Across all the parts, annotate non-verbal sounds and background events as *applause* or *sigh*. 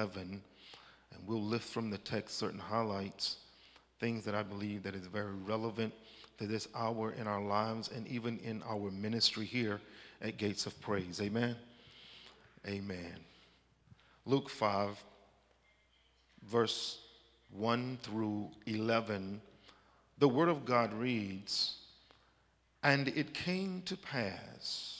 11, and we'll lift from the text certain highlights, things that I believe that is very relevant to this hour in our lives and even in our ministry here at Gates of Praise. Amen. Amen. Luke 5, verse 1 through 11, the Word of God reads, And it came to pass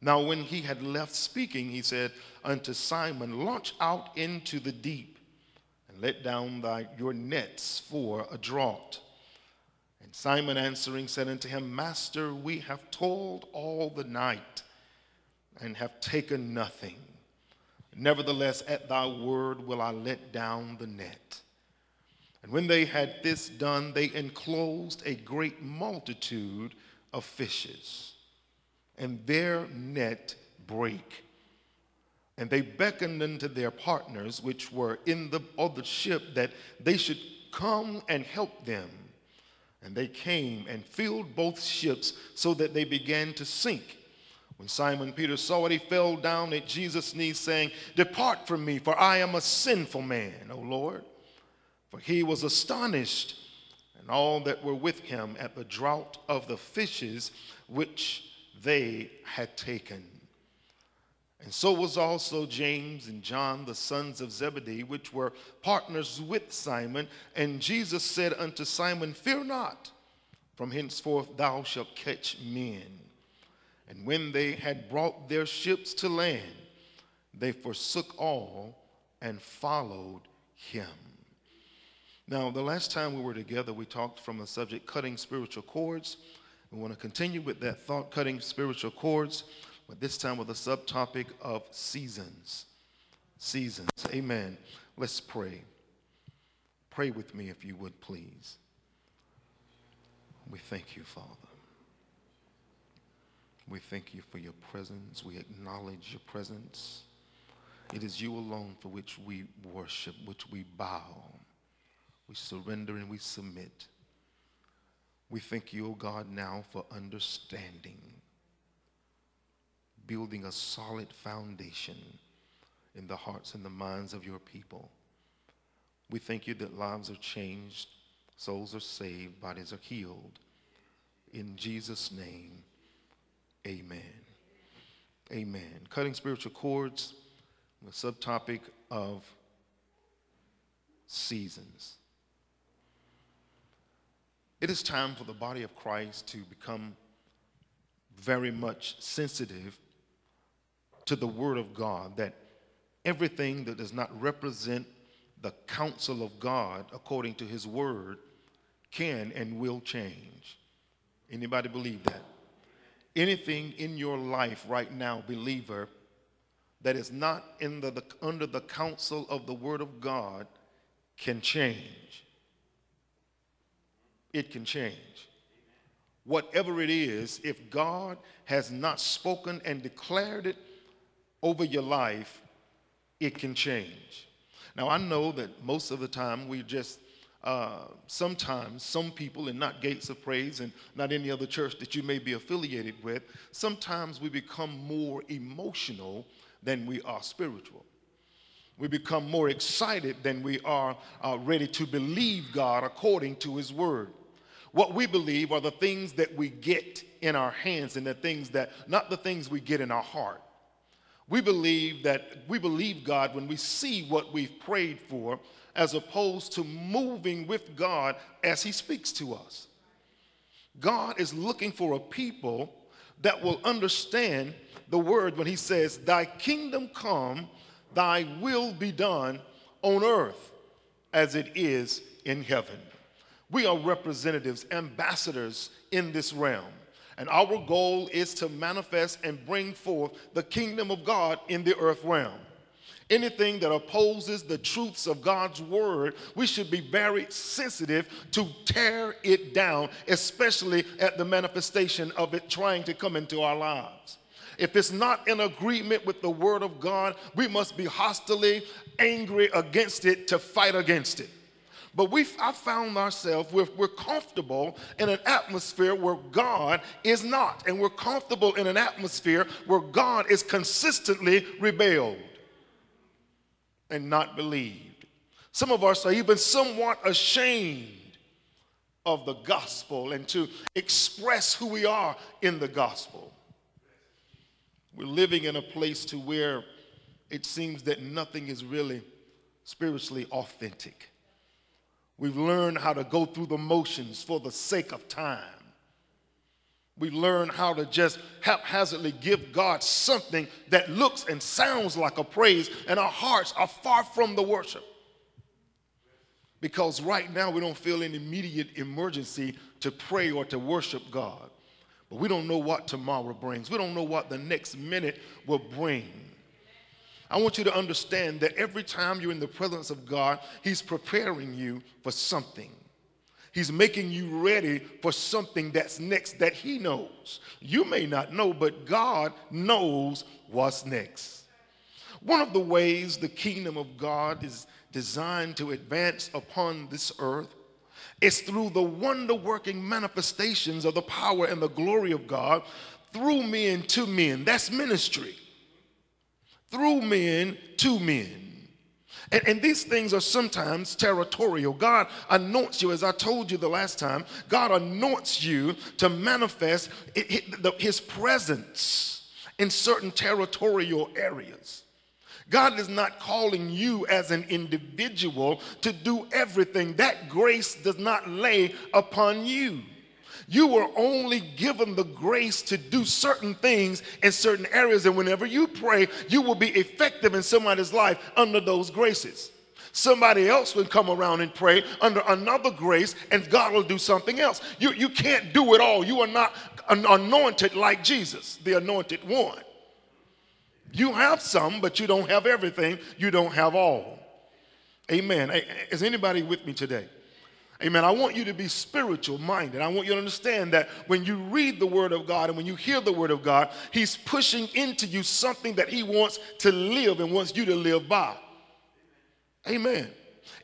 Now, when he had left speaking, he said unto Simon, Launch out into the deep and let down thy, your nets for a draught. And Simon answering said unto him, Master, we have toiled all the night and have taken nothing. Nevertheless, at thy word will I let down the net. And when they had this done, they enclosed a great multitude of fishes, and their net break. And they beckoned unto their partners, which were in the other ship, that they should come and help them. And they came and filled both ships so that they began to sink. When Simon Peter saw it, he fell down at Jesus' knees, saying, Depart from me, for I am a sinful man, O Lord. For he was astonished, and all that were with him, at the draught of the fishes which they had taken. And so was also James and John, the sons of Zebedee, which were partners with Simon. And Jesus said unto Simon, Fear not, from henceforth thou shalt catch men. And when they had brought their ships to land, they forsook all and followed him. Now, the last time we were together, we talked from the subject cutting spiritual cords. We want to continue with that thought, cutting spiritual cords, but this time with a subtopic of seasons. Seasons. Amen. Let's pray. Pray with me if you would, please. We thank you, Father. We thank you for your presence. We acknowledge your presence. It is you alone for which we worship, which we bow. We surrender and we submit. We thank you, O God, now for understanding, building a solid foundation in the hearts and the minds of your people. We thank you that lives are changed, souls are saved, bodies are healed. In Jesus' name, Amen. Amen. Cutting spiritual cords, the subtopic of seasons. It is time for the body of Christ to become very much sensitive to the Word of God, that everything that does not represent the counsel of God according to His Word can and will change. Anybody believe that? anything in your life right now, believer, that is not in the, the, under the counsel of the Word of God can change. It can change. Whatever it is, if God has not spoken and declared it over your life, it can change. Now, I know that most of the time we just uh, sometimes some people, and not Gates of Praise and not any other church that you may be affiliated with, sometimes we become more emotional than we are spiritual. We become more excited than we are uh, ready to believe God according to His Word. What we believe are the things that we get in our hands and the things that, not the things we get in our heart. We believe that we believe God when we see what we've prayed for as opposed to moving with God as He speaks to us. God is looking for a people that will understand the word when He says, Thy kingdom come, thy will be done on earth as it is in heaven. We are representatives, ambassadors in this realm. And our goal is to manifest and bring forth the kingdom of God in the earth realm. Anything that opposes the truths of God's word, we should be very sensitive to tear it down, especially at the manifestation of it trying to come into our lives. If it's not in agreement with the word of God, we must be hostily angry against it to fight against it. But we I found ourselves, we're, we're comfortable in an atmosphere where God is not. And we're comfortable in an atmosphere where God is consistently rebelled and not believed. Some of us are even somewhat ashamed of the gospel and to express who we are in the gospel. We're living in a place to where it seems that nothing is really spiritually authentic. We've learned how to go through the motions for the sake of time. We've learned how to just haphazardly give God something that looks and sounds like a praise, and our hearts are far from the worship. Because right now we don't feel an immediate emergency to pray or to worship God. But we don't know what tomorrow brings, we don't know what the next minute will bring. I want you to understand that every time you're in the presence of God, He's preparing you for something. He's making you ready for something that's next that He knows. You may not know, but God knows what's next. One of the ways the kingdom of God is designed to advance upon this earth is through the wonder working manifestations of the power and the glory of God through men to men. That's ministry through men to men. And, and, these things are sometimes territorial. God anoints you, as I told you the last time, God anoints you to manifest his presence in certain territorial areas. God is not calling you as an individual to do everything. That grace does not lay upon you. You were only given the grace to do certain things in certain areas. And whenever you pray, you will be effective in somebody's life under those graces. Somebody else will come around and pray under another grace, and God will do something else. You, you can't do it all. You are not anointed like Jesus, the anointed one. You have some, but you don't have everything. You don't have all. Amen. Is anybody with me today? Amen. I want you to be spiritual minded. I want you to understand that when you read the Word of God and when you hear the Word of God, He's pushing into you something that He wants to live and wants you to live by. Amen.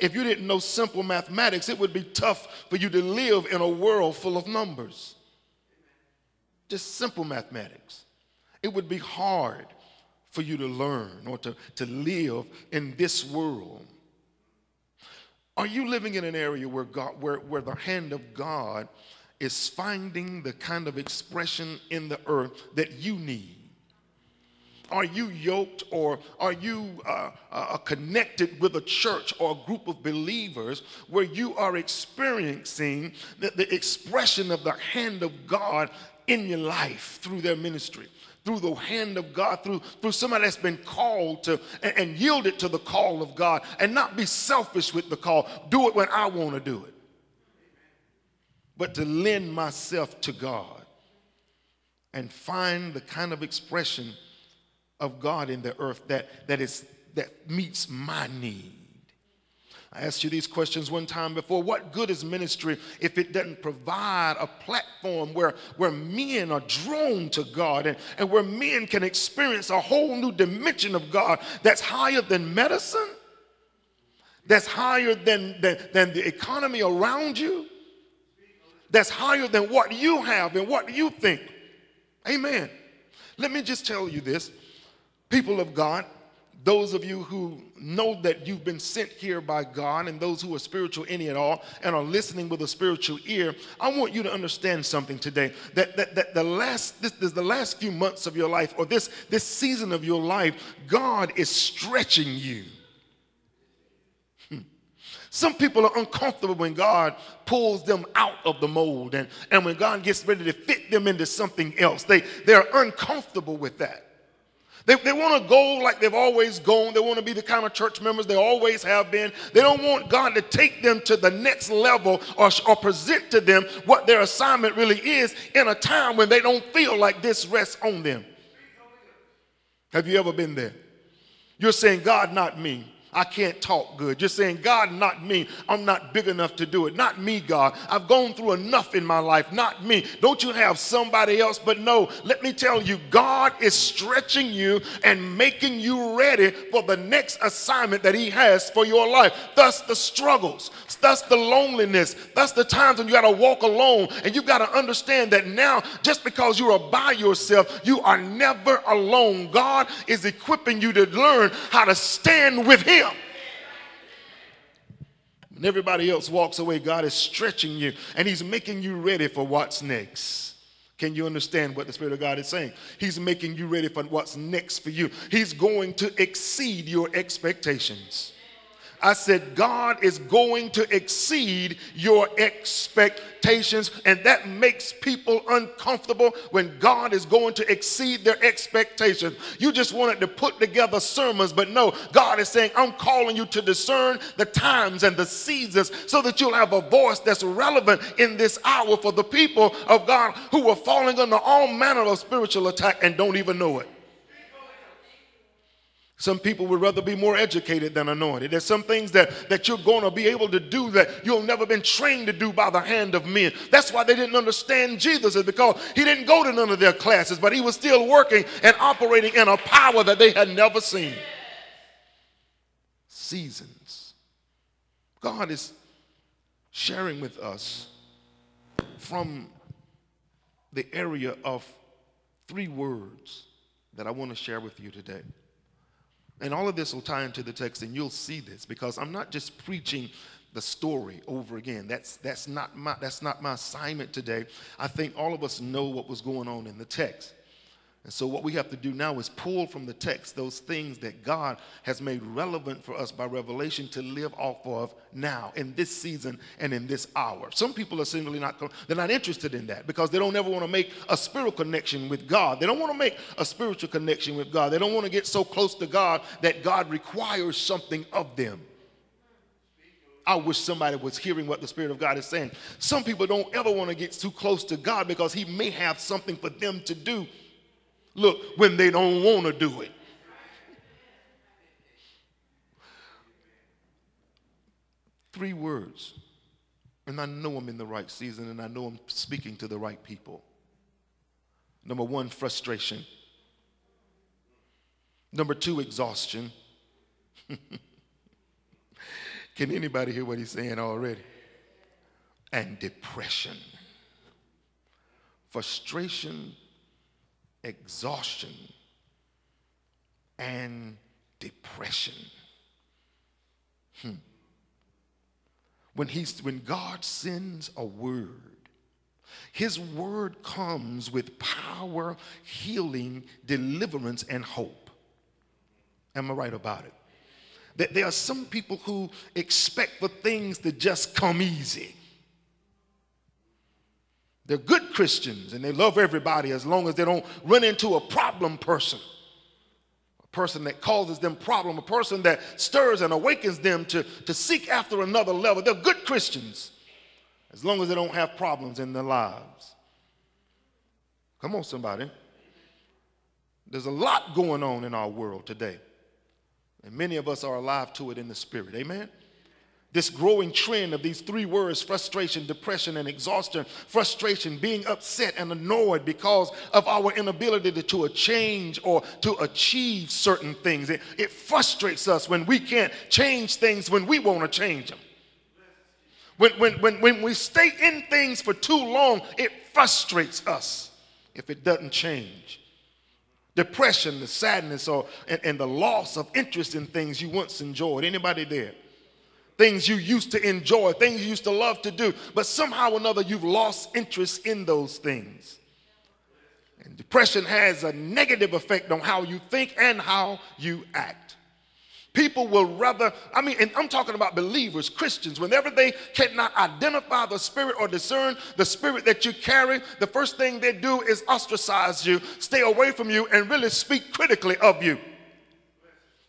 If you didn't know simple mathematics, it would be tough for you to live in a world full of numbers. Just simple mathematics. It would be hard for you to learn or to, to live in this world. Are you living in an area where, God, where, where the hand of God is finding the kind of expression in the earth that you need? Are you yoked or are you uh, uh, connected with a church or a group of believers where you are experiencing the, the expression of the hand of God in your life through their ministry? Through the hand of God, through, through somebody that's been called to and, and yielded to the call of God and not be selfish with the call. Do it when I want to do it. But to lend myself to God and find the kind of expression of God in the earth that, that, is, that meets my need. I asked you these questions one time before. What good is ministry if it doesn't provide a platform where, where men are drawn to God and, and where men can experience a whole new dimension of God that's higher than medicine, that's higher than, than, than the economy around you, that's higher than what you have and what you think? Amen. Let me just tell you this, people of God those of you who know that you've been sent here by God and those who are spiritual any at all and are listening with a spiritual ear, I want you to understand something today. That, that, that the last this, this the last few months of your life or this, this season of your life, God is stretching you. Some people are uncomfortable when God pulls them out of the mold and, and when God gets ready to fit them into something else. They, they're uncomfortable with that. They, they want to go like they've always gone. They want to be the kind of church members they always have been. They don't want God to take them to the next level or, or present to them what their assignment really is in a time when they don't feel like this rests on them. Have you ever been there? You're saying, God, not me. I can't talk good. You're saying, God, not me. I'm not big enough to do it. Not me, God. I've gone through enough in my life. Not me. Don't you have somebody else? But no, let me tell you, God is stretching you and making you ready for the next assignment that He has for your life. Thus, the struggles, thus, the loneliness, thus, the times when you got to walk alone. And you've got to understand that now, just because you are by yourself, you are never alone. God is equipping you to learn how to stand with Him. When everybody else walks away, God is stretching you and He's making you ready for what's next. Can you understand what the Spirit of God is saying? He's making you ready for what's next for you. He's going to exceed your expectations. I said, God is going to exceed your expectations. And that makes people uncomfortable when God is going to exceed their expectations. You just wanted to put together sermons, but no, God is saying, I'm calling you to discern the times and the seasons so that you'll have a voice that's relevant in this hour for the people of God who are falling under all manner of spiritual attack and don't even know it. Some people would rather be more educated than anointed. There's some things that, that you're going to be able to do that you've never been trained to do by the hand of men. That's why they didn't understand Jesus, is because he didn't go to none of their classes, but he was still working and operating in a power that they had never seen. Seasons. God is sharing with us from the area of three words that I want to share with you today. And all of this will tie into the text, and you'll see this because I'm not just preaching the story over again. That's, that's, not my, that's not my assignment today. I think all of us know what was going on in the text. And so, what we have to do now is pull from the text those things that God has made relevant for us by revelation to live off of now, in this season and in this hour. Some people are simply not, they're not interested in that because they don't ever want to make a spiritual connection with God. They don't want to make a spiritual connection with God. They don't want to get so close to God that God requires something of them. I wish somebody was hearing what the Spirit of God is saying. Some people don't ever want to get too close to God because He may have something for them to do Look, when they don't want to do it. Three words. And I know I'm in the right season and I know I'm speaking to the right people. Number one, frustration. Number two, exhaustion. *laughs* Can anybody hear what he's saying already? And depression. Frustration, exhaustion, and depression. Hmm. When, he's, when God sends a word, his word comes with power, healing, deliverance, and hope. Am I right about it? That there are some people who expect for things to just come easy. They're good Christians and they love everybody as long as they don't run into a problem person. A person that causes them problem, a person that stirs and awakens them to, to seek after another level. They're good Christians as long as they don't have problems in their lives. Come on, somebody. There's a lot going on in our world today. And many of us are alive to it in the spirit. Amen this growing trend of these three words frustration, depression, and exhaustion. Frustration, being upset and annoyed because of our inability to, to change or to achieve certain things. It, it frustrates us when we can't change things when we want to change them. When, when, when, when we stay in things for too long, it frustrates us if it doesn't change. Depression, the sadness, or and, and the loss of interest in things you once enjoyed. Anybody there? Things you used to enjoy, things you used to love to do, but somehow or another you've lost interest in those things. And depression has a negative effect on how you think and how you act. People will rather, I mean, and I'm talking about believers, Christians, whenever they cannot identify the spirit or discern the spirit that you carry, the first thing they do is ostracize you, stay away from you, and really speak critically of you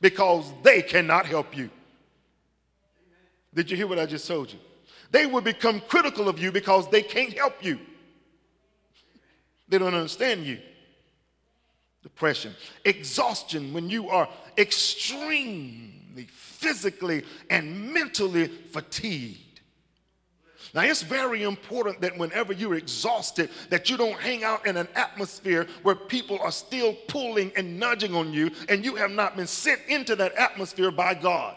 because they cannot help you. Did you hear what I just told you? They will become critical of you because they can't help you. They don't understand you. depression. Exhaustion, when you are extremely physically and mentally fatigued. Now, it's very important that whenever you're exhausted, that you don't hang out in an atmosphere where people are still pulling and nudging on you, and you have not been sent into that atmosphere by God.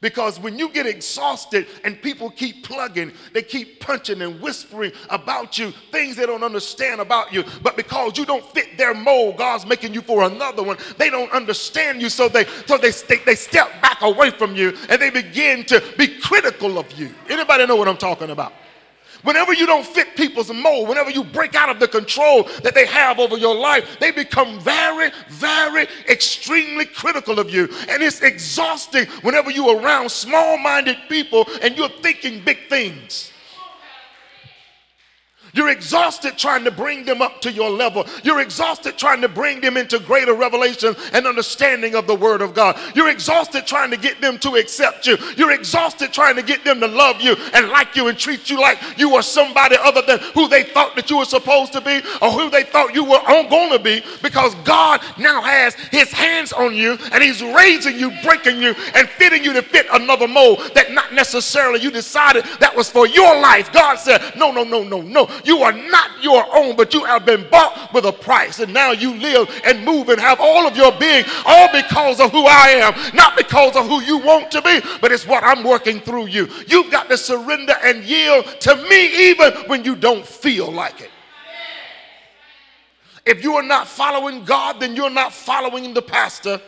Because when you get exhausted and people keep plugging, they keep punching and whispering about you things they don't understand about you, but because you don't fit their mold, God's making you for another one. They don't understand you, so they so they they, they step back away from you and they begin to be critical of you. Anybody know what I'm talking about? Whenever you don't fit people's mold, whenever you break out of the control that they have over your life, they become very, very extremely critical of you. And it's exhausting whenever you're around small minded people and you're thinking big things. You're exhausted trying to bring them up to your level. You're exhausted trying to bring them into greater revelation and understanding of the Word of God. You're exhausted trying to get them to accept you. You're exhausted trying to get them to love you and like you and treat you like you are somebody other than who they thought that you were supposed to be or who they thought you were going to be because God now has His hands on you and He's raising you, breaking you, and fitting you to fit another mold that not necessarily you decided that was for your life. God said, No, no, no, no, no. You are not your own, but you have been bought with a price. And now you live and move and have all of your being, all because of who I am, not because of who you want to be, but it's what I'm working through you. You've got to surrender and yield to me even when you don't feel like it. If you are not following God, then you're not following the pastor.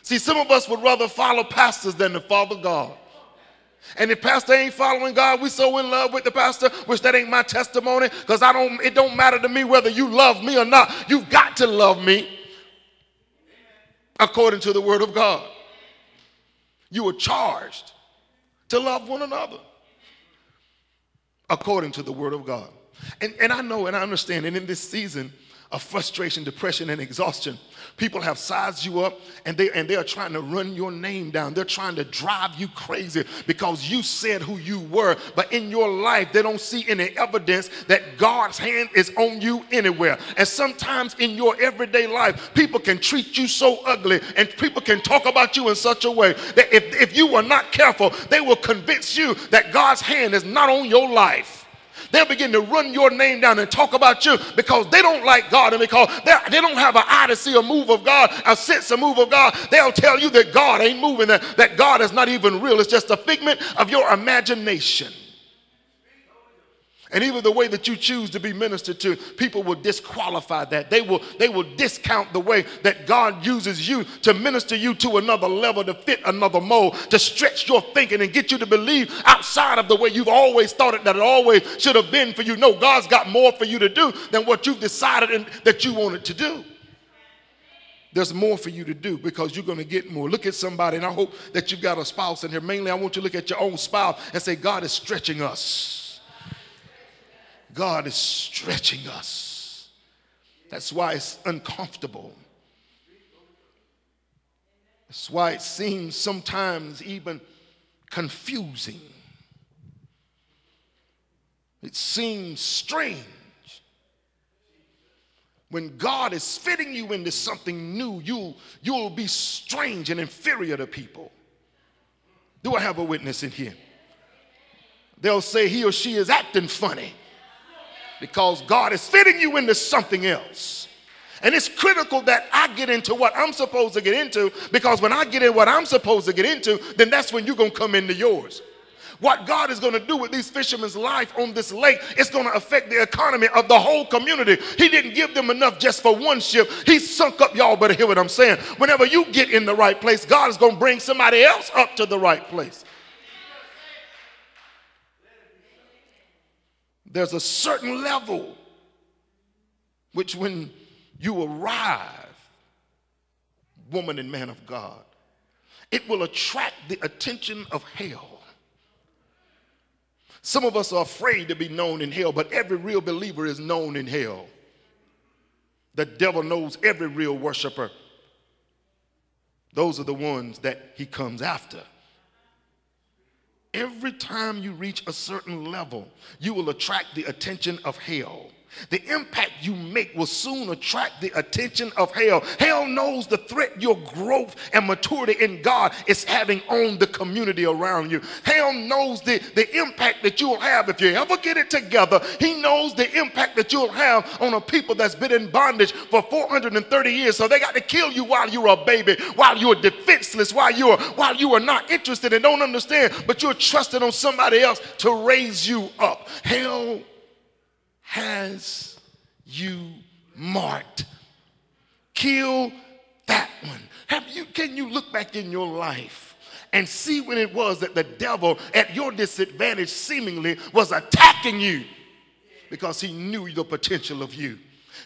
See, some of us would rather follow pastors than to follow God. And if pastor ain't following God, we so in love with the pastor, which that ain't my testimony, because I don't it don't matter to me whether you love me or not. You've got to love me according to the word of God. You are charged to love one another according to the word of God. And, and I know and I understand, and in this season of frustration, depression, and exhaustion, People have sized you up and they and they are trying to run your name down. They're trying to drive you crazy because you said who you were, but in your life they don't see any evidence that God's hand is on you anywhere. And sometimes in your everyday life, people can treat you so ugly and people can talk about you in such a way that if, if you are not careful, they will convince you that God's hand is not on your life they'll begin to run your name down and talk about you because they don't like God and because they don't have an eye to see a move of God, a sense of move of God. They'll tell you that God ain't moving, that, that God is not even real. It's just a figment of your imagination. And even the way that you choose to be ministered to, people will disqualify that. They will, they will discount the way that God uses you to minister you to another level, to fit another mold, to stretch your thinking and get you to believe outside of the way you've always thought it that it always should have been for you. No, God's got more for you to do than what you've decided that you wanted to do there's more for you to do because you're going to get more. Look at somebody, and I hope that you've got a spouse in here. Mainly, I want you to look at your own spouse and say, God is stretching us. God is stretching us. That's why it's uncomfortable. That's why it seems sometimes even confusing. It seems strange. When God is fitting you into something new, you'll, you'll be strange and inferior to people. Do I have a witness in here? They'll say he or she is acting funny because God is fitting you into something else. And it's critical that I get into what I'm supposed to get into because when I get in what I'm supposed to get into, then that's when you're going to come into yours. What God is going to do with these fishermen's life on this lake, it's going to affect the economy of the whole community. He didn't give them enough just for one ship. He sunk up, y'all better hear what I'm saying. Whenever you get in the right place, God is going to bring somebody else up to the right place. There's a certain level which when you arrive, woman and man of God, it will attract the attention of hell. Some of us are afraid to be known in hell, but every real believer is known in hell. The devil knows every real worshiper. Those are the ones that he comes after. Every time you reach a certain level, you will attract the attention of hell. The impact you make will soon attract the attention of hell. Hell knows the threat your growth and maturity in God is having on the community around you. Hell knows the, the impact that you'll have if you ever get it together. He knows the impact that you'll have on a people that's been in bondage for 430 years. So they got to kill you while you're a baby, while you're defenseless, while you're while you are not interested and don't understand, but you're trusting on somebody else to raise you up. Hell has you marked. Kill that one. Have you, can you look back in your life and see when it was that the devil, at your disadvantage, seemingly was attacking you because he knew the potential of you?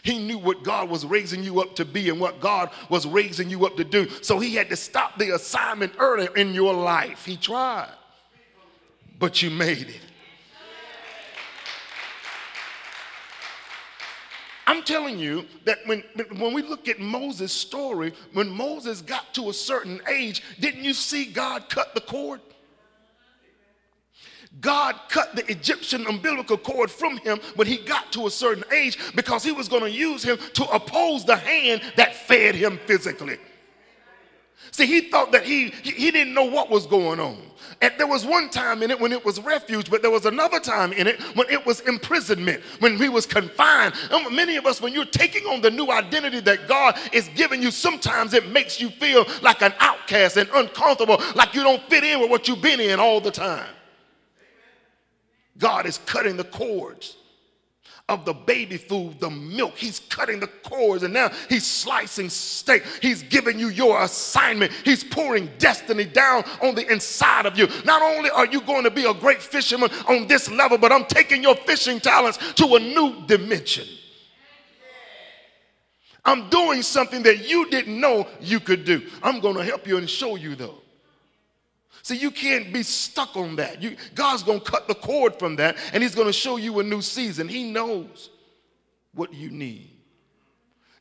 He knew what God was raising you up to be and what God was raising you up to do. So he had to stop the assignment earlier in your life. He tried, but you made it. I'm telling you that when, when we look at Moses' story, when Moses got to a certain age, didn't you see God cut the cord? God cut the Egyptian umbilical cord from him when he got to a certain age because he was going to use him to oppose the hand that fed him physically. See, he thought that he, he didn't know what was going on. And there was one time in it when it was refuge, but there was another time in it when it was imprisonment, when he was confined. And many of us, when you're taking on the new identity that God is giving you, sometimes it makes you feel like an outcast and uncomfortable, like you don't fit in with what you've been in all the time. God is cutting the cords of the baby food, the milk. He's cutting the cords and now he's slicing steak. He's giving you your assignment. He's pouring destiny down on the inside of you. Not only are you going to be a great fisherman on this level, but I'm taking your fishing talents to a new dimension. I'm doing something that you didn't know you could do. I'm going to help you and show you though. See, you can't be stuck on that. You, God's going to cut the cord from that, and He's going to show you a new season. He knows what you need.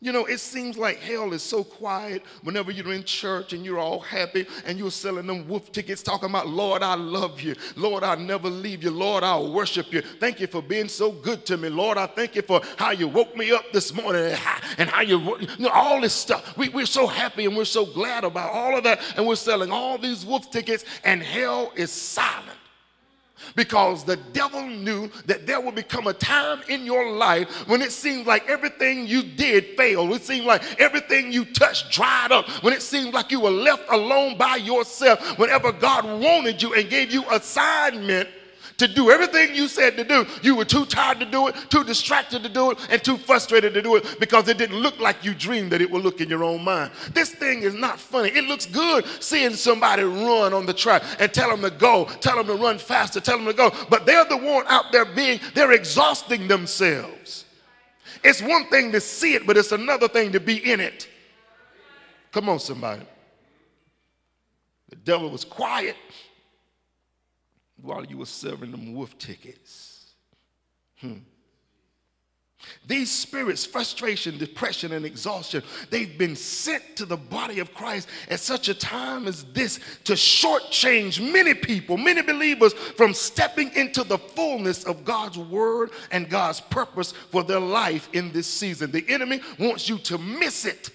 You know, it seems like hell is so quiet whenever you're in church and you're all happy and you're selling them wolf tickets talking about, Lord, I love you. Lord, I'll never leave you. Lord, I'll worship you. Thank you for being so good to me. Lord, I thank you for how you woke me up this morning and how, you, you know, all this stuff. We, we're so happy and we're so glad about all of that. And we're selling all these wolf tickets and hell is silent because the devil knew that there would become a time in your life when it seemed like everything you did failed. It seemed like everything you touched dried up. When it seemed like you were left alone by yourself. Whenever God wanted you and gave you assignment to do everything you said to do. You were too tired to do it, too distracted to do it, and too frustrated to do it because it didn't look like you dreamed that it would look in your own mind. This thing is not funny. It looks good seeing somebody run on the track and tell them to go, tell them to run faster, tell them to go. But they're the one out there being, they're exhausting themselves. It's one thing to see it, but it's another thing to be in it. Come on, somebody. The devil was quiet while you were serving them wolf tickets. Hmm. These spirits, frustration, depression, and exhaustion, they've been sent to the body of Christ at such a time as this to shortchange many people, many believers from stepping into the fullness of God's word and God's purpose for their life in this season. The enemy wants you to miss it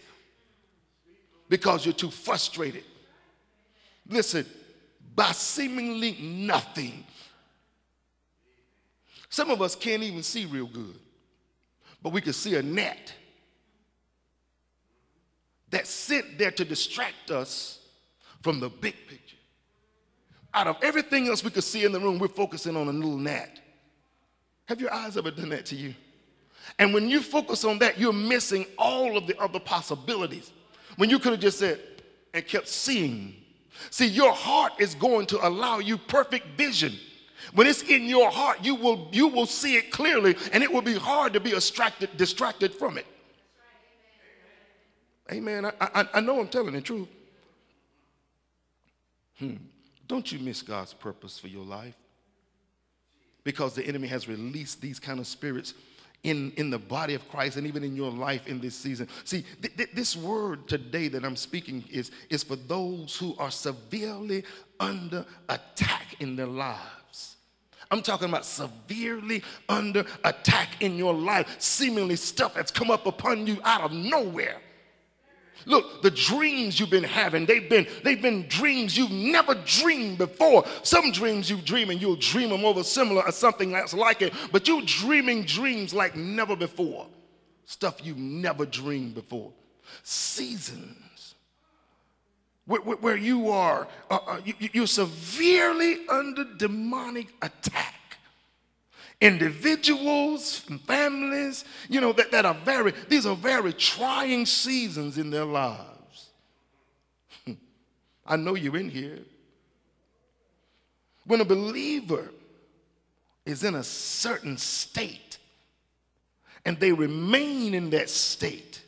because you're too frustrated. Listen, by seemingly nothing. Some of us can't even see real good, but we can see a net that's sent there to distract us from the big picture. Out of everything else we could see in the room, we're focusing on a little net. Have your eyes ever done that to you? And when you focus on that, you're missing all of the other possibilities. When you could have just said and kept seeing See, your heart is going to allow you perfect vision. When it's in your heart, you will, you will see it clearly, and it will be hard to be distracted, distracted from it. Amen. I, I, I know I'm telling the truth. Hmm. Don't you miss God's purpose for your life? Because the enemy has released these kind of spirits in, in the body of Christ and even in your life in this season. See, th- th- this word today that I'm speaking is, is for those who are severely under attack in their lives. I'm talking about severely under attack in your life, seemingly stuff that's come up upon you out of nowhere. Look, the dreams you've been having, they've been, they've been dreams you've never dreamed before. Some dreams you dream and you'll dream them over similar or something that's like it, but you're dreaming dreams like never before. Stuff you've never dreamed before. Seasons where, where, where you are, uh, uh, you, you're severely under demonic attack individuals families, you know, that, that are very, these are very trying seasons in their lives. *laughs* I know you're in here. When a believer is in a certain state and they remain in that state,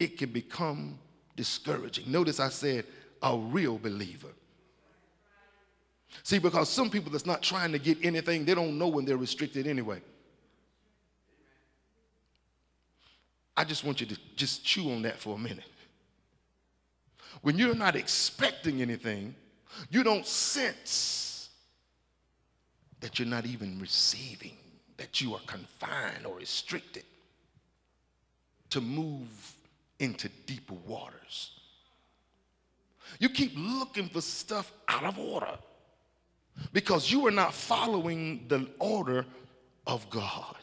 it can become discouraging. Notice I said a real believer. See, because some people that's not trying to get anything, they don't know when they're restricted anyway. I just want you to just chew on that for a minute. When you're not expecting anything, you don't sense that you're not even receiving, that you are confined or restricted to move into deeper waters. You keep looking for stuff out of order because you are not following the order of God.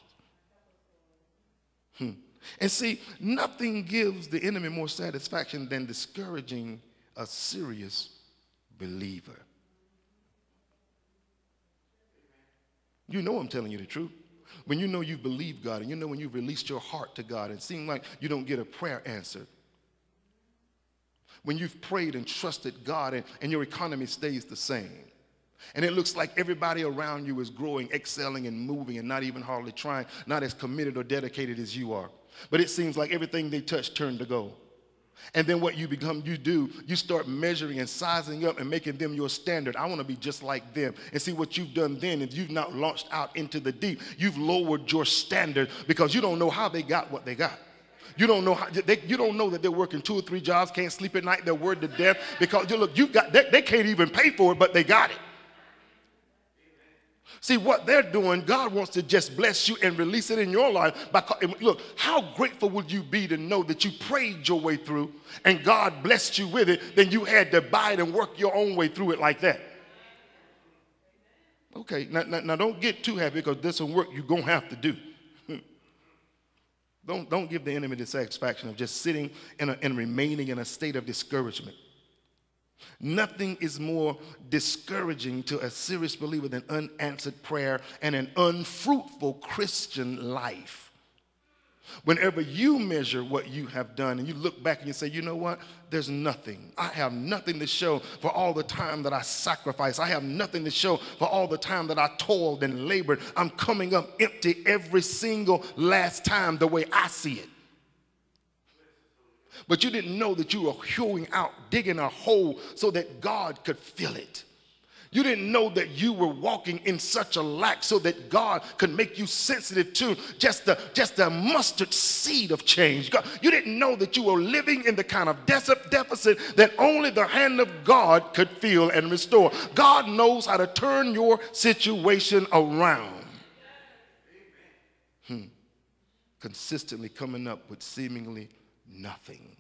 Hmm. And see, nothing gives the enemy more satisfaction than discouraging a serious believer. You know I'm telling you the truth. When you know you believe God and you know when you've released your heart to God and seem like you don't get a prayer answered. When you've prayed and trusted God and, and your economy stays the same and it looks like everybody around you is growing, excelling, and moving, and not even hardly trying, not as committed or dedicated as you are. But it seems like everything they touch turned to gold. And then what you become, you do, you start measuring and sizing up and making them your standard. I want to be just like them. And see what you've done then is you've not launched out into the deep. You've lowered your standard because you don't know how they got what they got. You don't know how they, you don't know that they're working two or three jobs, can't sleep at night, they're worried to death because you look, you've got they, they can't even pay for it, but they got it. See, what they're doing, God wants to just bless you and release it in your life. By, look, how grateful would you be to know that you prayed your way through and God blessed you with it, then you had to buy it and work your own way through it like that? Okay, now, now, now don't get too happy because there's some work you're going to have to do. *laughs* don't, don't give the enemy the satisfaction of just sitting in a, and remaining in a state of discouragement. Nothing is more discouraging to a serious believer than unanswered prayer and an unfruitful Christian life. Whenever you measure what you have done and you look back and you say, you know what? There's nothing. I have nothing to show for all the time that I sacrificed. I have nothing to show for all the time that I toiled and labored. I'm coming up empty every single last time the way I see it but you didn't know that you were hewing out, digging a hole so that God could fill it. You didn't know that you were walking in such a lack so that God could make you sensitive to just the, just the mustard seed of change. God, you didn't know that you were living in the kind of deficit that only the hand of God could fill and restore. God knows how to turn your situation around. Hmm. Consistently coming up with seemingly nothing.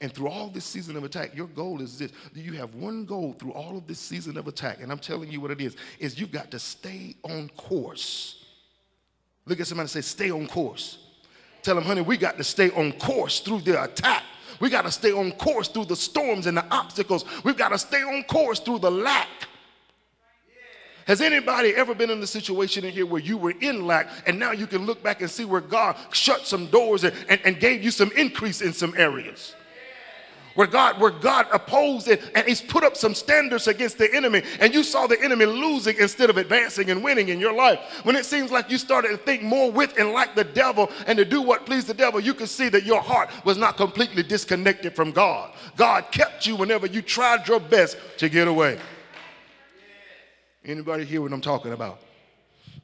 And through all this season of attack, your goal is this. You have one goal through all of this season of attack, and I'm telling you what it is, is you've got to stay on course. Look at somebody and say, stay on course. Tell them, honey, we got to stay on course through the attack. We got to stay on course through the storms and the obstacles. We've got to stay on course through the lack. Has anybody ever been in a situation in here where you were in lack and now you can look back and see where God shut some doors and, and, and gave you some increase in some areas? where God, where God opposed it and he's put up some standards against the enemy, and you saw the enemy losing instead of advancing and winning in your life. When it seems like you started to think more with and like the devil and to do what pleased the devil, you could see that your heart was not completely disconnected from God. God kept you whenever you tried your best to get away. Anybody hear what I'm talking about?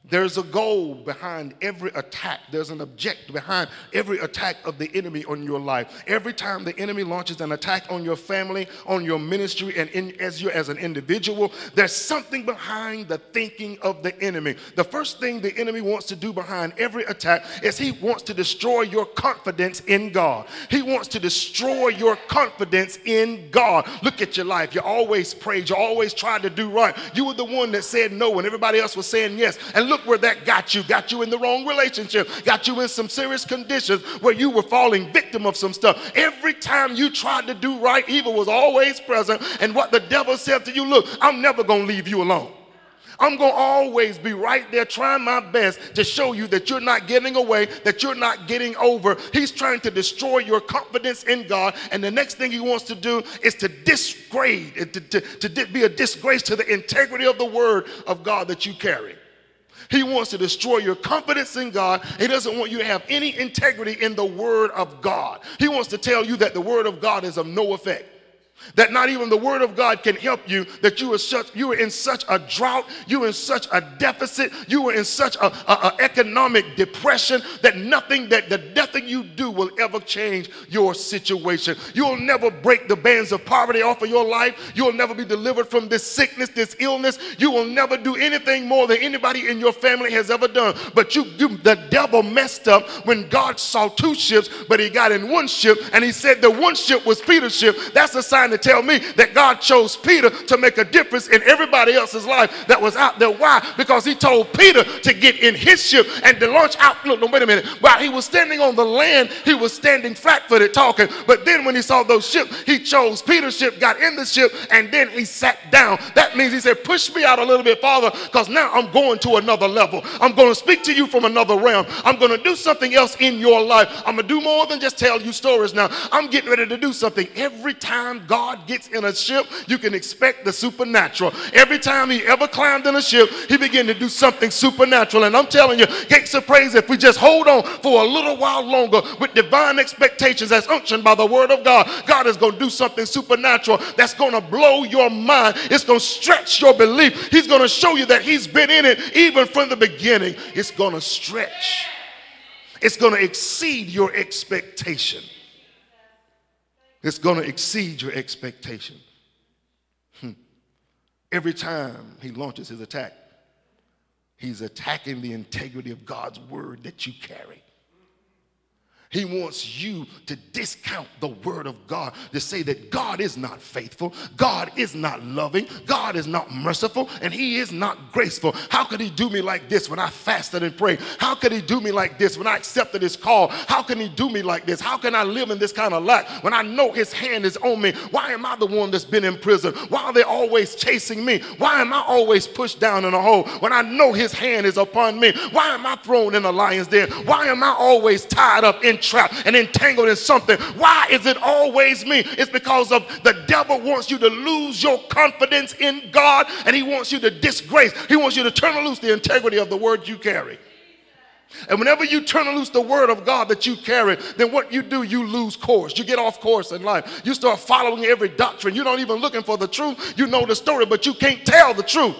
There's a goal behind every attack. There's an object behind every attack of the enemy on your life. Every time the enemy launches an attack on your family, on your ministry, and in, as you as an individual, there's something behind the thinking of the enemy. The first thing the enemy wants to do behind every attack is he wants to destroy your confidence in God. He wants to destroy your confidence in God. Look at your life. You always prayed. You always tried to do right. You were the one that said no when everybody else was saying yes. And look look where that got you. Got you in the wrong relationship, got you in some serious conditions where you were falling victim of some stuff. Every time you tried to do right, evil was always present. And what the devil said to you, look, I'm never going to leave you alone. I'm going to always be right there trying my best to show you that you're not getting away, that you're not getting over. He's trying to destroy your confidence in God. And the next thing he wants to do is to disgrade, to, to, to be a disgrace to the integrity of the word of God that you carry. He wants to destroy your confidence in God. He doesn't want you to have any integrity in the Word of God. He wants to tell you that the Word of God is of no effect that not even the word of God can help you, that you are such you are in such a drought, you are in such a deficit, you are in such a, a, a, economic depression that nothing that the nothing you do will ever change your situation. You'll never break the bands of poverty off of your life. You'll never be delivered from this sickness, this illness. You will never do anything more than anybody in your family has ever done. But you, you the devil messed up when God saw two ships, but he got in one ship and he said the one ship was Peter's ship. That's a sign to tell me that God chose Peter to make a difference in everybody else's life that was out there. Why? Because he told Peter to get in his ship and to launch out. Look, no, wait a minute. While he was standing on the land, he was standing flat footed talking. But then when he saw those ships, he chose Peter's ship, got in the ship, and then he sat down. That means he said, Push me out a little bit farther because now I'm going to another level. I'm going to speak to you from another realm. I'm going to do something else in your life. I'm going to do more than just tell you stories now. I'm getting ready to do something. Every time God God gets in a ship, you can expect the supernatural. Every time he ever climbed in a ship, he began to do something supernatural. And I'm telling you, gates of praise, if we just hold on for a little while longer with divine expectations as unctioned by the word of God, God is going to do something supernatural that's going to blow your mind. It's going to stretch your belief. He's going to show you that he's been in it even from the beginning. It's going to stretch. It's going to exceed your expectation. It's going to exceed your expectation. Hmm. Every time he launches his attack, he's attacking the integrity of God's word that you carry. He wants you to discount the word of God, to say that God is not faithful, God is not loving, God is not merciful, and He is not graceful. How could He do me like this when I fasted and prayed? How could He do me like this when I accepted His call? How can He do me like this? How can I live in this kind of lack when I know His hand is on me? Why am I the one that's been in prison? Why are they always chasing me? Why am I always pushed down in a hole when I know His hand is upon me? Why am I thrown in a lion's den? Why am I always tied up in trapped and entangled in something. Why is it always me? It's because of the devil wants you to lose your confidence in God and he wants you to disgrace. He wants you to turn loose the integrity of the word you carry. And whenever you turn loose the word of God that you carry, then what you do, you lose course. You get off course in life. You start following every doctrine. You're not even looking for the truth. You know the story, but you can't tell the truth.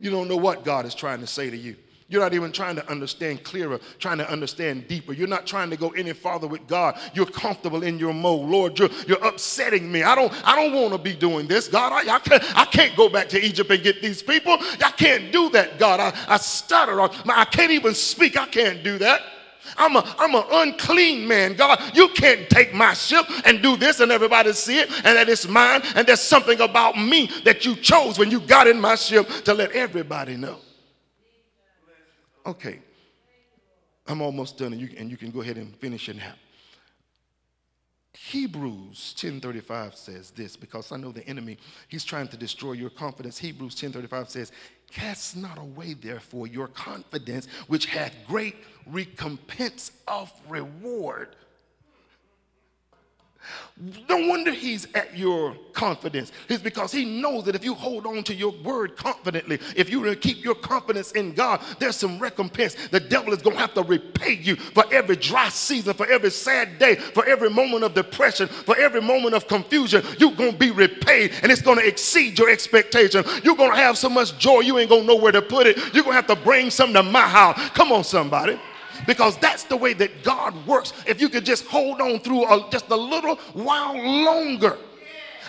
You don't know what God is trying to say to you. You're not even trying to understand clearer, trying to understand deeper. You're not trying to go any farther with God. You're comfortable in your mode. Lord, you're, you're upsetting me. I don't, I don't want to be doing this. God, I, I, can't, I can't go back to Egypt and get these people. I can't do that, God. I, I stutter. I can't even speak. I can't do that. I'm a I'm an unclean man. God, you can't take my ship and do this and everybody see it and that it's mine and there's something about me that you chose when you got in my ship to let everybody know. Okay. I'm almost done, and you, and you can go ahead and finish it now. Hebrews 10:35 says this because I know the enemy he's trying to destroy your confidence. Hebrews 10:35 says, "Cast not away therefore your confidence which hath great recompense of reward." No wonder he's at your confidence. It's because he knows that if you hold on to your word confidently, if you keep your confidence in God, there's some recompense. The devil is going to have to repay you for every dry season, for every sad day, for every moment of depression, for every moment of confusion. You're going to be repaid and it's going to exceed your expectation. You're going to have so much joy, you ain't going to know where to put it. You're going to have to bring some to my house. Come on, somebody because that's the way that God works. If you could just hold on through a, just a little while longer.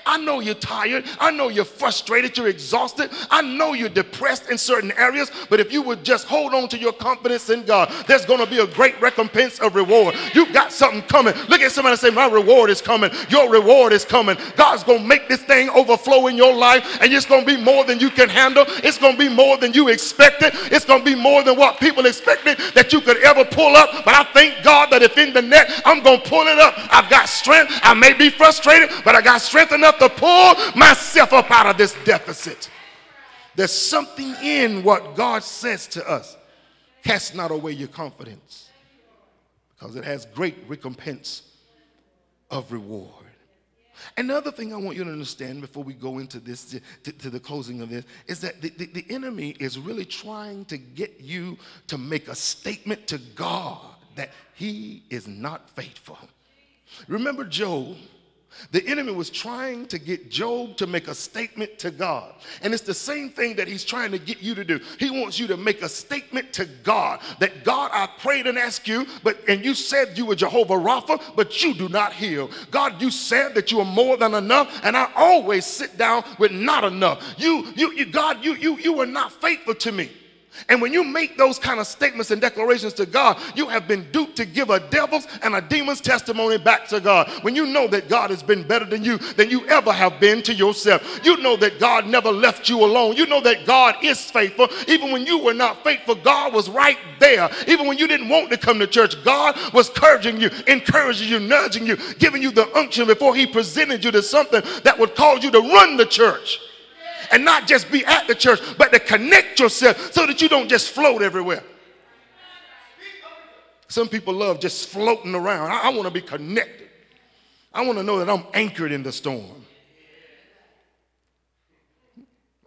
I know you're tired. I know you're frustrated. You're exhausted. I know you're depressed in certain areas. But if you would just hold on to your confidence in God, there's going to be a great recompense of reward. You've got something coming. Look at somebody and say, My reward is coming. Your reward is coming. God's going to make this thing overflow in your life, and it's going to be more than you can handle. It's going to be more than you expected. It's going to be more than what people expected that you could ever pull up. But I thank God that if in the net, I'm going to pull it up. I've got strength. I may be frustrated, but I got strength enough to pull myself up out of this deficit. There's something in what God says to us. Cast not away your confidence because it has great recompense of reward. Another thing I want you to understand before we go into this, to, to the closing of this, is that the, the, the enemy is really trying to get you to make a statement to God that he is not faithful. Remember Job the enemy was trying to get Job to make a statement to God. And it's the same thing that he's trying to get you to do. He wants you to make a statement to God that God, I prayed and asked you, but and you said you were Jehovah Rapha, but you do not heal. God, you said that you are more than enough, and I always sit down with not enough. You, you, you God, you, you, you were not faithful to me. And when you make those kind of statements and declarations to God, you have been duped to give a devil's and a demon's testimony back to God. When you know that God has been better than you than you ever have been to yourself, you know that God never left you alone. You know that God is faithful. Even when you were not faithful, God was right there. Even when you didn't want to come to church, God was encouraging you, encouraging you, nudging you, giving you the unction before He presented you to something that would cause you to run the church and not just be at the church, but to connect yourself so that you don't just float everywhere. Some people love just floating around. I, I want to be connected. I want to know that I'm anchored in the storm.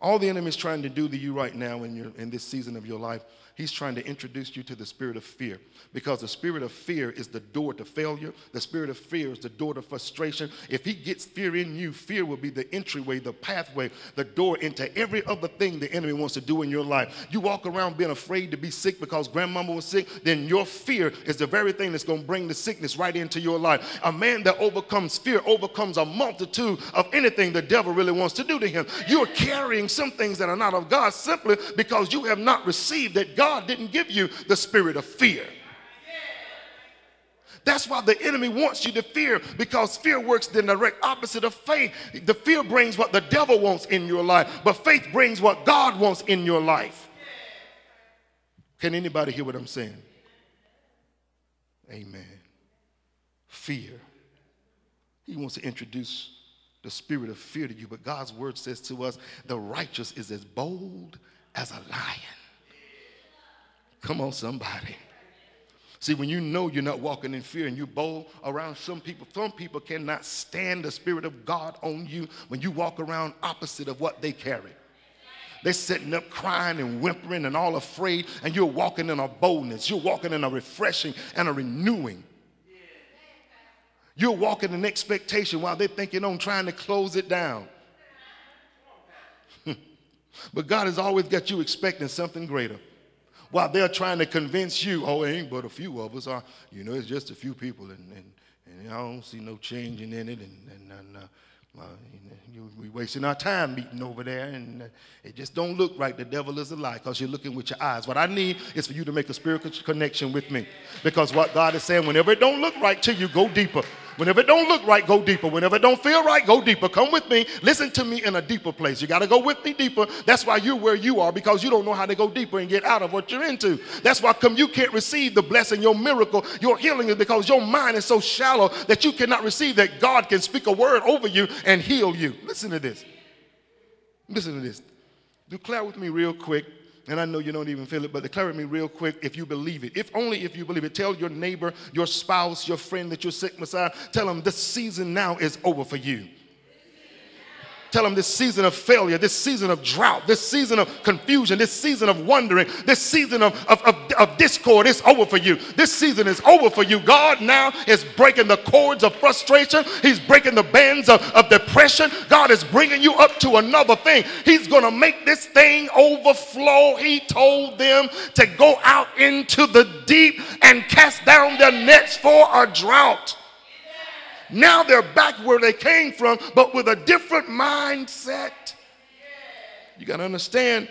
All the enemy is trying to do to you right now in, your, in this season of your life He's trying to introduce you to the spirit of fear because the spirit of fear is the door to failure. The spirit of fear is the door to frustration. If he gets fear in you, fear will be the entryway, the pathway, the door into every other thing the enemy wants to do in your life. You walk around being afraid to be sick because grandmama was sick, then your fear is the very thing that's going to bring the sickness right into your life. A man that overcomes fear overcomes a multitude of anything the devil really wants to do to him. You're carrying some things that are not of God simply because you have not received that God God didn't give you the spirit of fear. That's why the enemy wants you to fear because fear works the direct opposite of faith. The fear brings what the devil wants in your life, but faith brings what God wants in your life. Can anybody hear what I'm saying? Amen. Fear. He wants to introduce the spirit of fear to you, but God's word says to us the righteous is as bold as a lion. Come on, somebody. See, when you know you're not walking in fear and you bold around some people, some people cannot stand the Spirit of God on you when you walk around opposite of what they carry. They're sitting up crying and whimpering and all afraid, and you're walking in a boldness. You're walking in a refreshing and a renewing. You're walking in expectation while they're thinking on trying to close it down. *laughs* but God has always got you expecting something greater while they're trying to convince you, oh, it ain't but a few of us. Are, you know, it's just a few people, and, and, and I don't see no changing in it, and, and, and uh, uh, you know, we wasting our time meeting over there, and uh, it just don't look right. The devil is a lie because you're looking with your eyes. What I need is for you to make a spiritual connection with me, because what God is saying, whenever it don't look right to you, go deeper. Whenever it don't look right, go deeper. Whenever it don't feel right, go deeper. Come with me. Listen to me in a deeper place. You got to go with me deeper. That's why you're where you are because you don't know how to go deeper and get out of what you're into. That's why come you can't receive the blessing, your miracle, your healing is because your mind is so shallow that you cannot receive that God can speak a word over you and heal you. Listen to this. Listen to this. Declare with me real quick And I know you don't even feel it, but declare it me real quick if you believe it. If only if you believe it. Tell your neighbor, your spouse, your friend that you're sick Messiah. tell them the season now is over for you. Tell them this season of failure, this season of drought, this season of confusion, this season of wondering, this season of, of, of, of discord is over for you. This season is over for you. God now is breaking the cords of frustration, He's breaking the bands of, of depression. God is bringing you up to another thing. He's going to make this thing overflow. He told them to go out into the deep and cast down their nets for a drought. Now they're back where they came from, but with a different mindset. You got to understand,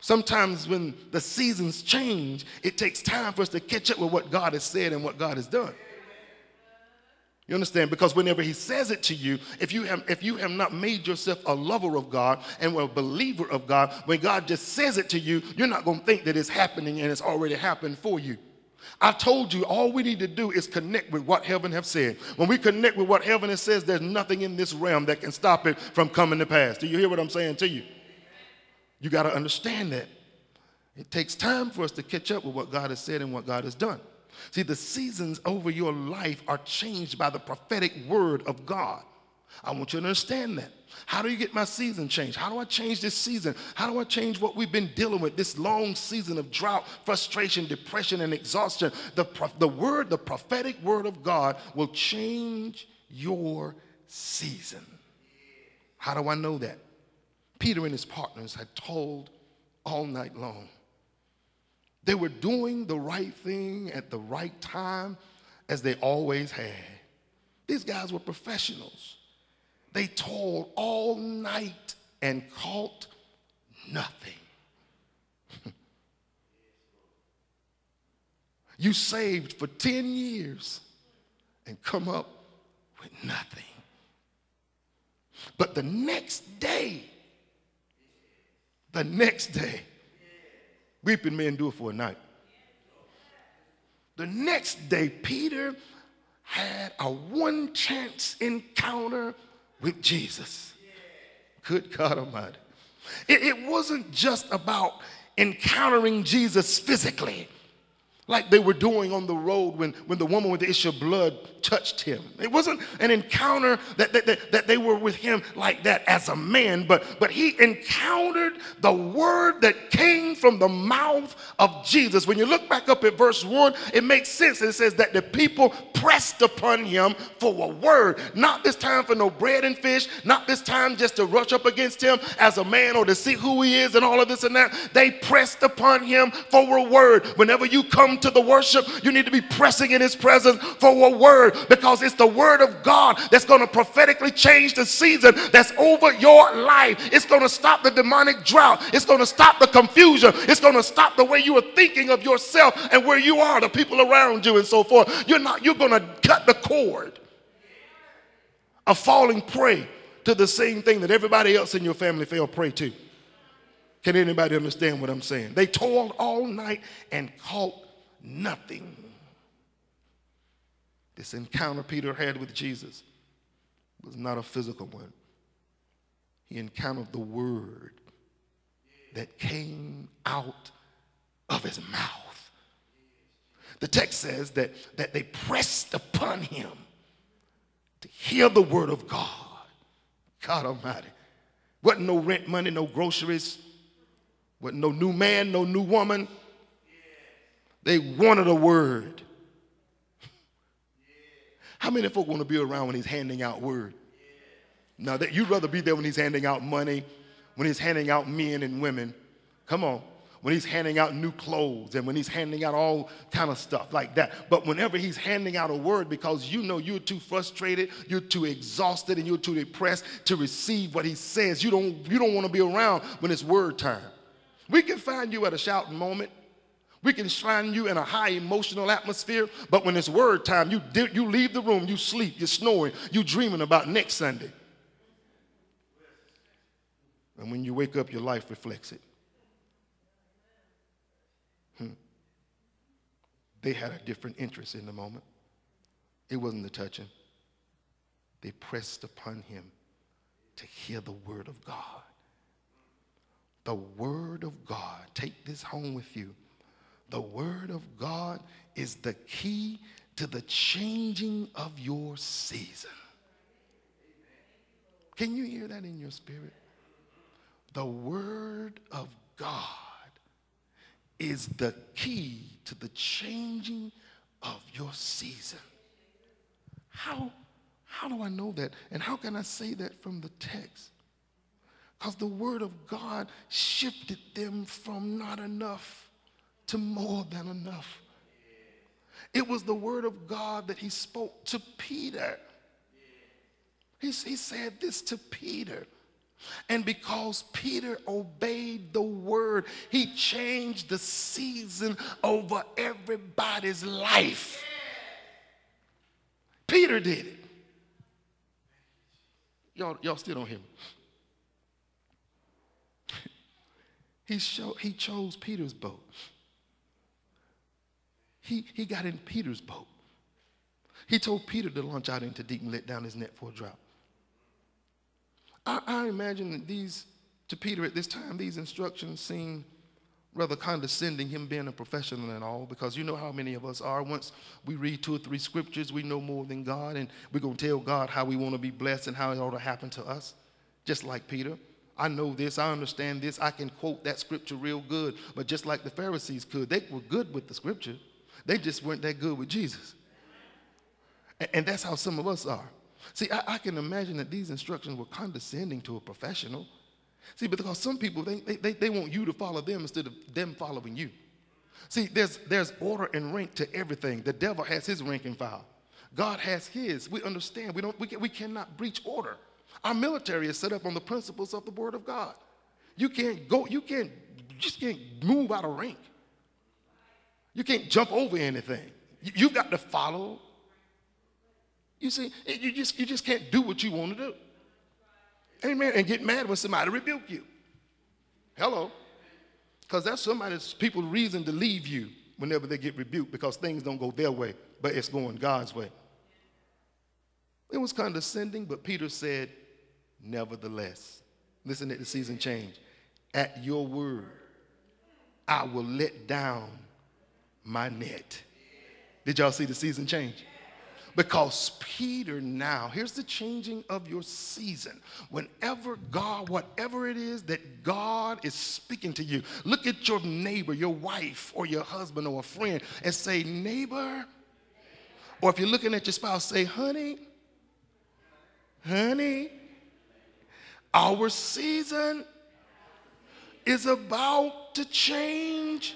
sometimes when the seasons change, it takes time for us to catch up with what God has said and what God has done. You understand? Because whenever he says it to you, if you have if you have not made yourself a lover of God and a believer of God, when God just says it to you, you're not going to think that it's happening and it's already happened for you. I told you all we need to do is connect with what heaven has said. When we connect with what heaven has says, there's nothing in this realm that can stop it from coming to pass. Do you hear what I'm saying to you? You got to understand that. It takes time for us to catch up with what God has said and what God has done. See, the seasons over your life are changed by the prophetic word of God. I want you to understand that. How do you get my season changed? How do I change this season? How do I change what we've been dealing with, this long season of drought, frustration, depression, and exhaustion? The, the word, the prophetic word of God will change your season. How do I know that? Peter and his partners had told all night long. They were doing the right thing at the right time as they always had. These guys were professionals. They toiled all night and caught nothing. *laughs* you saved for 10 years and come up with nothing. But the next day, the next day, weeping men do it for a night. The next day, Peter had a one chance encounter with Jesus. Good God Almighty. It, it wasn't just about encountering Jesus physically like they were doing on the road when, when the woman with the issue of blood touched him. It wasn't an encounter that, that, that, that, they were with him like that as a man, but, but he encountered the word that came from the mouth of Jesus. When you look back up at verse 1, it makes sense. It says that the people pressed upon him for a word. Not this time for no bread and fish, not this time just to rush up against him as a man or to see who he is and all of this and that. They pressed upon him for a word. Whenever you come to the worship, you need to be pressing in his presence for a word because it's the word of God that's going to prophetically change the season that's over your life. It's going to stop the demonic drought. It's going to stop the confusion. It's going to stop the way you are thinking of yourself and where you are, the people around you and so forth. You're not you're going to cut the cord of falling prey to the same thing that everybody else in your family fell prey to. Can anybody understand what I'm saying? They toiled all night and caught nothing. This encounter Peter had with Jesus was not a physical one. He encountered the word that came out of his mouth. The text says that, that they pressed upon him to hear the word of God. God Almighty. Wasn't no rent money, no groceries, wasn't no new man, no new woman. They wanted a word. How many folk want to be around when he's handing out word? Now that you'd rather be there when he's handing out money, when he's handing out men and women. Come on. When he's handing out new clothes and when he's handing out all kind of stuff like that. But whenever he's handing out a word because you know you're too frustrated, you're too exhausted, and you're too depressed to receive what he says, you don't you don't want to be around when it's word time. We can find you at a shouting moment we can find you in a high emotional atmosphere, but when it's word time, you, you leave the room, you sleep, you're snoring, you're dreaming about next Sunday. And when you wake up, your life reflects it. Hmm. They had a different interest in the moment. It wasn't the touching. They pressed upon him to hear the word of God. the Word of God, take this home with you. The Word of God is the key to the changing of your season. Can you hear that in your spirit? The Word of God is the key to the changing of your season. How, how do I know that? And how can I say that from the text? Because the Word of God shifted them from not enough to more than enough. It was the Word of God that He spoke to Peter. He, he said this to Peter. And because Peter obeyed the word, he changed the season over everybody's life. Peter did it. Y'all, y'all still don't hear me. He, show, he chose Peter's boat. He, he got in Peter's boat. He told Peter to launch out into deep and let down his net for a drop. I, I imagine that these, to Peter at this time, these instructions seem rather condescending, him being a professional and all, because you know how many of us are. Once we read two or three scriptures, we know more than God, and we're going to tell God how we want to be blessed and how it ought to happen to us, just like Peter. I know this, I understand this, I can quote that scripture real good, but just like the Pharisees could, they were good with the scripture. They just weren't that good with Jesus. And, and that's how some of us are. See, I, I, can imagine that these instructions were condescending to a professional. See, because some people, they, they, they want you to follow them instead of them following you. See, there's, there's order and rank to everything. The devil has his rank and file. God has his. We understand. We, don't, we, can, we cannot breach order. Our military is set up on the principles of the Word of God. You can't go, you can't, you just can't move out of rank. You can't jump over anything. You, you've got to follow. You see, you just, you just can't do what you want to do. Amen. And get mad when somebody rebuke you. Hello. Because that's somebody's people's reason to leave you whenever they get rebuked because things don't go their way, but it's going God's way. It was condescending, but Peter said, Nevertheless, listen at the season change. At your word, I will let down my net. Did y'all see the season change? Because Peter now, here's the changing of your season. Whenever God, whatever it is that God is speaking to you, look at your neighbor, your wife, or your husband, or a friend, and say, Neighbor. Or if you're looking at your spouse, say, Honey, honey, our season is about to change.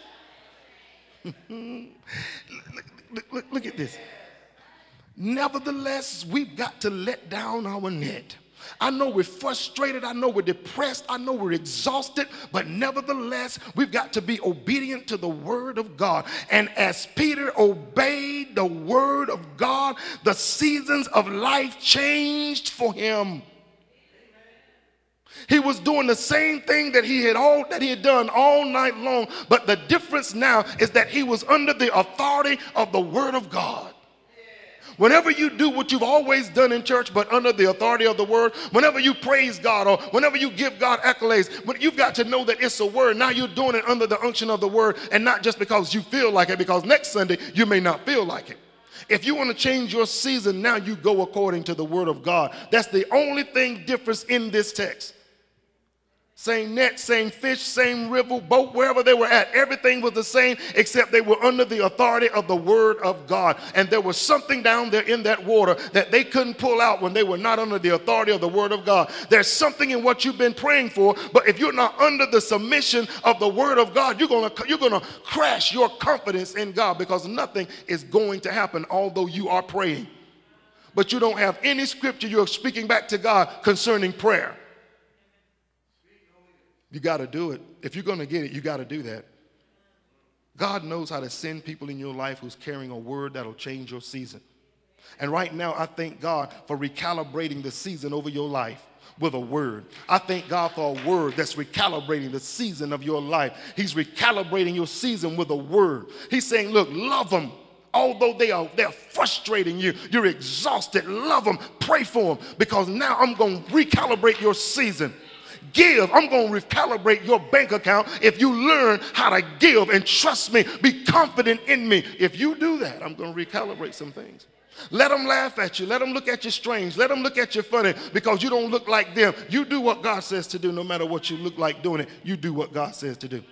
Look, look, look, at this. Nevertheless, we've got to let down our net. I know we're frustrated. I know we're depressed. I know we're exhausted. But nevertheless, we've got to be obedient to the word of God. And as Peter obeyed the word of God, the seasons of life changed for him. He was doing the same thing that he had all that he had done all night long, but the difference now is that he was under the authority of the word of God. Whenever you do what you've always done in church, but under the authority of the word, whenever you praise God or whenever you give God accolades, but you've got to know that it's a word. Now you're doing it under the unction of the word and not just because you feel like it, because next Sunday you may not feel like it. If you want to change your season, now you go according to the word of God. That's the only thing difference in this text. Same net, same fish, same river, boat, wherever they were at. Everything was the same except they were under the authority of the Word of God. And there was something down there in that water that they couldn't pull out when they were not under the authority of the Word of God. There's something in what you've been praying for, but if you're not under the submission of the Word of God, you're going to you're going to crash your confidence in God because nothing is going to happen although you are praying. But you don't have any scripture you're speaking back to God concerning prayer. You got to do it. If you're going to get it, you got to do that. God knows how to send people in your life who's carrying a word that'll change your season. And right now, I thank God for recalibrating the season over your life with a word. I thank God for a word that's recalibrating the season of your life. He's recalibrating your season with a word. He's saying, look, love them. Although they are they're frustrating you, you're exhausted. Love them, pray for them, because now I'm to recalibrate your season. Give. I'm going to recalibrate your bank account if you learn how to give and trust me, be confident in me. If you do that, I'm going to recalibrate some things. Let them laugh at you. Let them look at you strange. Let them look at you funny because you don't look like them. You do what God says to do no matter what you look like doing it. You do what God says to do.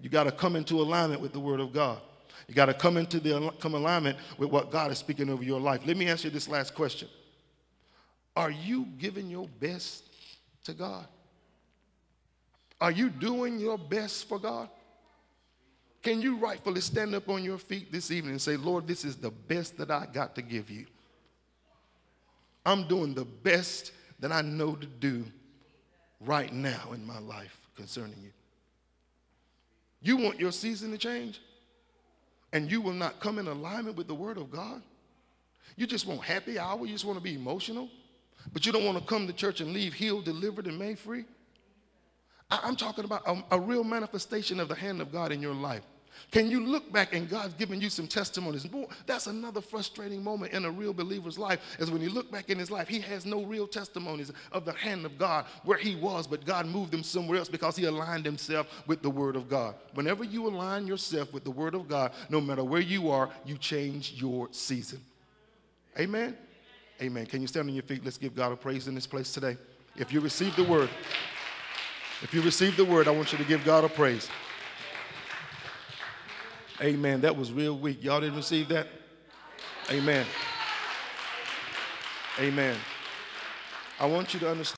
You got to come into alignment with the Word of God. You got to come into the come alignment with what God is speaking over your life. Let me ask you this last question. Are you giving your best to God? Are you doing your best for God? Can you rightfully stand up on your feet this evening and say, Lord, this is the best that I got to give you? I'm doing the best that I know to do right now in my life concerning you. You want your season to change? And you will not come in alignment with the Word of God? You just want happy hour? You just want to be emotional? But you don't want to come to church and leave healed, delivered, and made free? I- I'm talking about a, a real manifestation of the hand of God in your life. Can you look back and God's given you some testimonies? Boy, that's another frustrating moment in a real believer's life is when you look back in his life, he has no real testimonies of the hand of God where he was, but God moved him somewhere else because he aligned himself with the word of God. Whenever you align yourself with the word of God, no matter where you are, you change your season. Amen. Amen. Can you stand on your feet? Let's give God a praise in this place today. If you receive the word, if you receive the word, I want you to give God a praise. Amen. That was real weak. Y'all didn't receive that? Amen. Amen. I want you to understand.